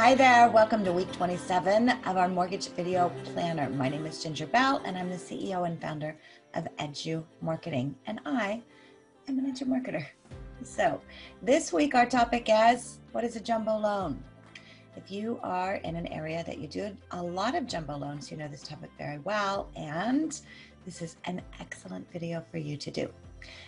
Hi there, welcome to week 27 of our mortgage video planner. My name is Ginger Bell and I'm the CEO and founder of Edu Marketing, and I am an edu marketer. So, this week our topic is what is a jumbo loan? If you are in an area that you do a lot of jumbo loans, you know this topic very well, and this is an excellent video for you to do.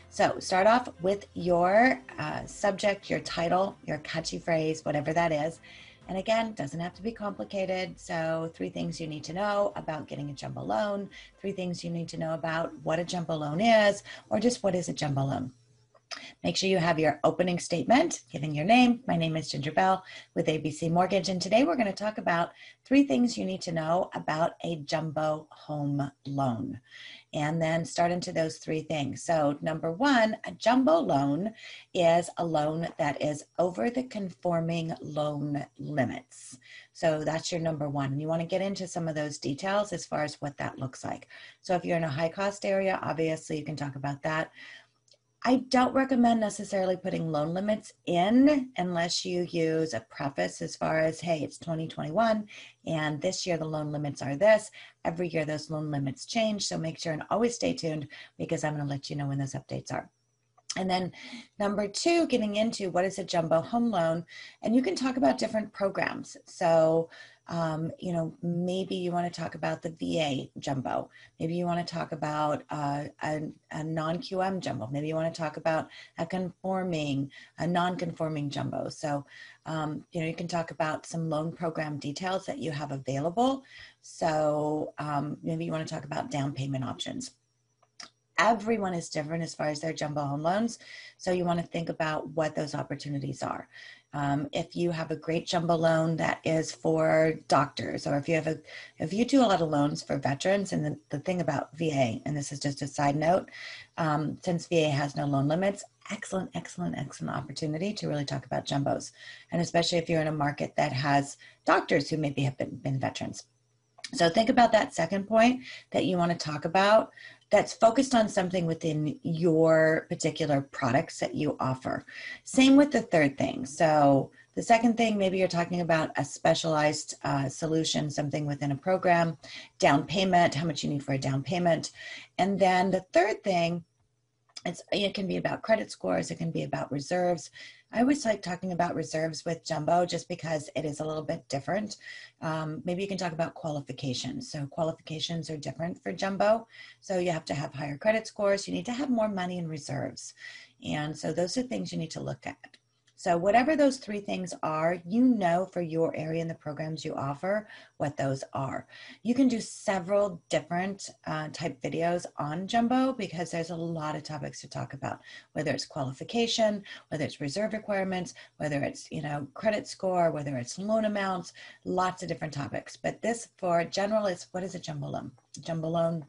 So, start off with your uh, subject, your title, your catchy phrase, whatever that is and again, doesn't have to be complicated. So, three things you need to know about getting a jumbo loan, three things you need to know about what a jumbo loan is, or just what is a jumbo loan. Make sure you have your opening statement, giving your name. My name is Ginger Bell with ABC Mortgage, and today we're going to talk about three things you need to know about a jumbo home loan. And then start into those three things. So, number one, a jumbo loan is a loan that is over the conforming loan limits. So, that's your number one. And you want to get into some of those details as far as what that looks like. So, if you're in a high cost area, obviously you can talk about that. I don't recommend necessarily putting loan limits in unless you use a preface as far as, hey, it's 2021 and this year the loan limits are this. Every year those loan limits change. So make sure and always stay tuned because I'm going to let you know when those updates are. And then number two, getting into what is a jumbo home loan. And you can talk about different programs. So um, you know, maybe you want to talk about the VA jumbo. Maybe you want to talk about uh, a, a non QM jumbo. Maybe you want to talk about a conforming, a non conforming jumbo. So, um, you know, you can talk about some loan program details that you have available. So, um, maybe you want to talk about down payment options everyone is different as far as their jumbo home loans. So you want to think about what those opportunities are. Um, if you have a great jumbo loan that is for doctors, or if you have a, if you do a lot of loans for veterans, and the, the thing about VA, and this is just a side note, um, since VA has no loan limits, excellent, excellent, excellent opportunity to really talk about jumbos, and especially if you're in a market that has doctors who maybe have been, been veterans. So think about that second point that you want to talk about that's focused on something within your particular products that you offer. Same with the third thing. So, the second thing, maybe you're talking about a specialized uh, solution, something within a program, down payment, how much you need for a down payment. And then the third thing, it's, it can be about credit scores, it can be about reserves. I always like talking about reserves with Jumbo just because it is a little bit different. Um, maybe you can talk about qualifications. So, qualifications are different for Jumbo. So, you have to have higher credit scores, you need to have more money in reserves. And so, those are things you need to look at. So, whatever those three things are, you know for your area and the programs you offer what those are. You can do several different uh, type videos on Jumbo because there's a lot of topics to talk about, whether it's qualification, whether it's reserve requirements, whether it's you know credit score, whether it's loan amounts, lots of different topics. But this for general is what is a jumbo loan? Jumbo loan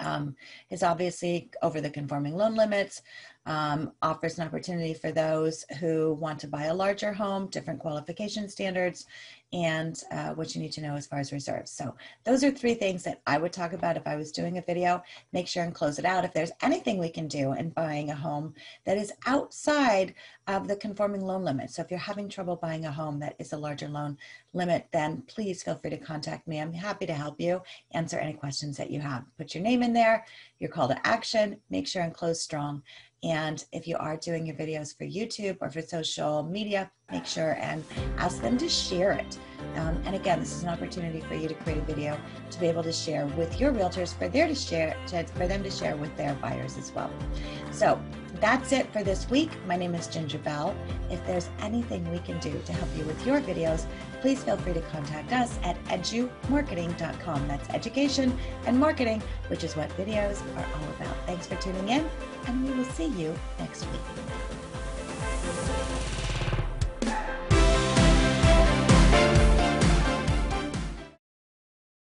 um, is obviously over the conforming loan limits um, offers an opportunity for those who want to buy a larger home, different qualification standards, and uh, what you need to know as far as reserves. So those are three things that I would talk about if I was doing a video. Make sure and close it out. If there's anything we can do in buying a home that is outside of the conforming loan limit. So if you're having trouble buying a home that is a larger loan limit, then please feel free to contact me. I'm happy to help you answer any questions that you have. Put your name in there, your call to action, make sure and close strong. And if you are doing your videos for YouTube or for social media, make sure and ask them to share it. Um, and again, this is an opportunity for you to create a video to be able to share with your realtors for their to share to, for them to share with their buyers as well. So that's it for this week. My name is Ginger Bell. If there's anything we can do to help you with your videos, please feel free to contact us at edumarketing.com. That's education and marketing, which is what videos are all about. Thanks for tuning in, and we will see you next week.